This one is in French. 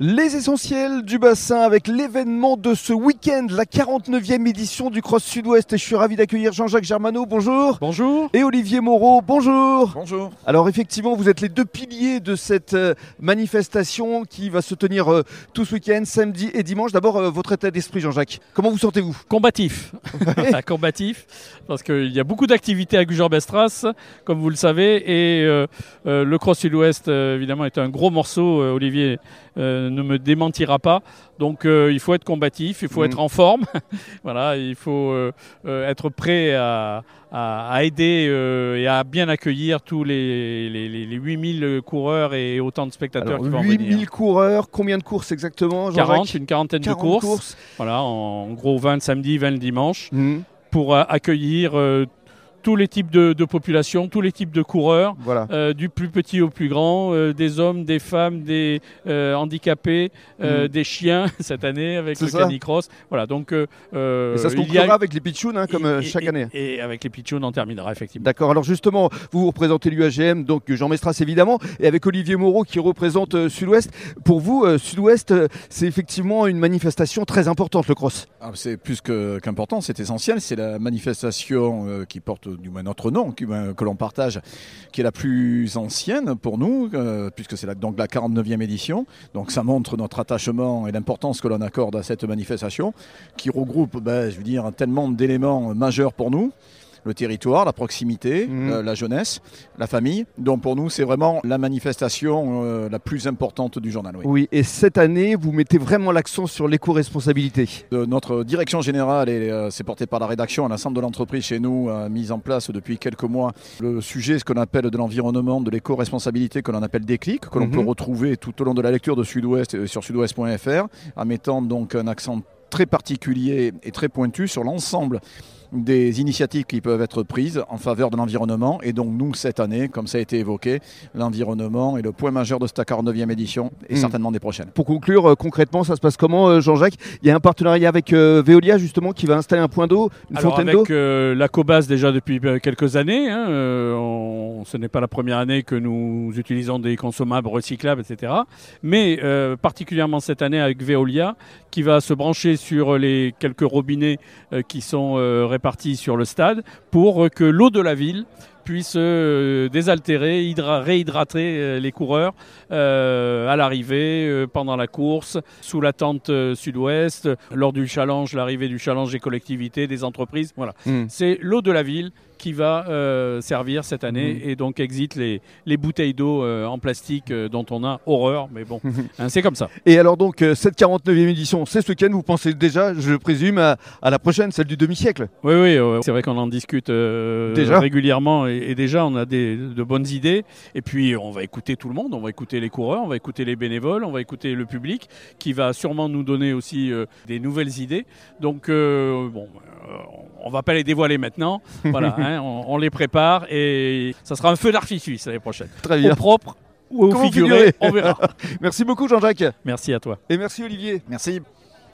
Les essentiels du bassin avec l'événement de ce week-end, la 49e édition du Cross Sud-Ouest. Et je suis ravi d'accueillir Jean-Jacques Germano, bonjour. Bonjour. Et Olivier Moreau, bonjour. Bonjour. Alors effectivement, vous êtes les deux piliers de cette euh, manifestation qui va se tenir euh, tout ce week-end, samedi et dimanche. D'abord, euh, votre état d'esprit, Jean-Jacques. Comment vous sentez-vous? Combatif. Combatif, parce qu'il y a beaucoup d'activités à Gujan-Bestras, comme vous le savez, et euh, euh, le Cross Sud-Ouest, euh, évidemment, est un gros morceau. Euh, Olivier euh, ne me démentira pas. Donc, euh, il faut être combatif, il faut Mhm. être en forme. voilà, il faut euh, euh, être prêt à, à- à aider euh, et à bien accueillir tous les, les, les- les 8000 coureurs et autant de spectateurs Alors, qui vont 8000 venir. coureurs, combien de courses exactement, Jean-Jacques 40, une quarantaine 40 de courses. courses. Voilà, en gros 20 le samedi, 20 le dimanche. Mhm. pour accueillir tous les types de, de populations, tous les types de coureurs, Voilà. euh, du plus petit au plus grand, euh, des hommes, des femmes, des euh, handicapés, euh, Mhm. des chiens cette année avec le ça. canicross. Voilà, donc Et ça se a- conclura avec les pitchouns, hein, comme et- et- chaque et- année. Et avec les pitchouns, on terminera effectivement. D'accord. Alors justement, vous représentez l'UAGM, donc Jean Mestras évidemment, et avec Olivier Moreau qui représente euh, Sud-Ouest. Pour vous, euh, Sud-Ouest, euh, c'est effectivement une manifestation très importante, le cross. Ah, c'est plus que- qu'important, c'est essentiel. C'est la manifestation euh, qui porte du moins notre nom, euh, que l'on partage, qui est la plus ancienne pour nous, euh, puisque c'est la, donc la 49e édition. Donc ça montre notre attachement et l'importance que l'on accorde à cette manifestation, qui regroupe, ben, je veux tellement d'éléments majeurs pour nous. Le territoire, la proximité, Mhm. euh, la jeunesse, la famille. Donc pour nous, c'est vraiment la manifestation euh, la plus importante du journal. oui. Oui. Et cette année, vous mettez vraiment l'accent sur l'éco-responsabilité. De notre direction générale, et euh, c'est porté par la rédaction, l'ensemble de l'entreprise chez nous a mis en place depuis quelques mois le sujet, ce qu'on appelle de l'environnement, de l'éco-responsabilité, que l'on appelle déclic, que l'on Mhm. peut retrouver tout au long de la lecture de Sud-Ouest sur sudouest.fr, en mettant donc un accent très particulier et très pointu sur l'ensemble des initiatives qui peuvent être prises en faveur de l'environnement. Et donc nous, cette année, comme ça a été évoqué, l'environnement est le point majeur de cette 49e édition et Mhm. certainement des prochaines. Pour conclure, euh, concrètement, ça se passe comment, euh, Jean-Jacques? Il y a un partenariat avec euh, Veolia justement qui va installer un point d'eau, une Alors fontaine d'eau? avec euh, la Cobas déjà depuis quelques années, hein, euh, on- ce n'est pas la première année que nous utilisons des consommables recyclables, etc. Mais euh, particulièrement cette année avec Veolia, qui va se brancher sur les quelques robinets euh, qui sont euh, répartis sur le stade pour que l'eau de la ville puisse euh, désaltérer, hydra- réhydrater euh, les coureurs euh, à l'arrivée, pendant la course, sous la tente sud-ouest, lors du challenge, l'arrivée du challenge des collectivités, des entreprises. Voilà. Mhm. C'est l'eau de la ville qui va euh, servir cette année Mhm. et donc exit les, les bouteilles d'eau euh, en plastique euh, dont on a horreur, mais bon, hein, c'est comme ça. Et alors donc, cette 49e édition, c'est ce week-end, vous pensez déjà, je présume, à, à la prochaine, celle du demi-siècle? Oui, oui, c'est vrai qu'on en discute Déjà? régulièrement et, et déjà on a des, de bonnes idées. Et puis on va écouter tout le monde, on va écouter les coureurs, on va écouter les bénévoles, on va écouter le public qui va sûrement nous donner aussi euh, des nouvelles idées. Donc euh, bon, euh, on va pas les dévoiler maintenant. voilà, hein, on, on les prépare et ça sera un feu d'artifice l'année prochaine. Très bien. Au propre ou au figuré, figurer on verra. Merci beaucoup Jean-Jacques. Merci à toi. Et merci Olivier. Merci.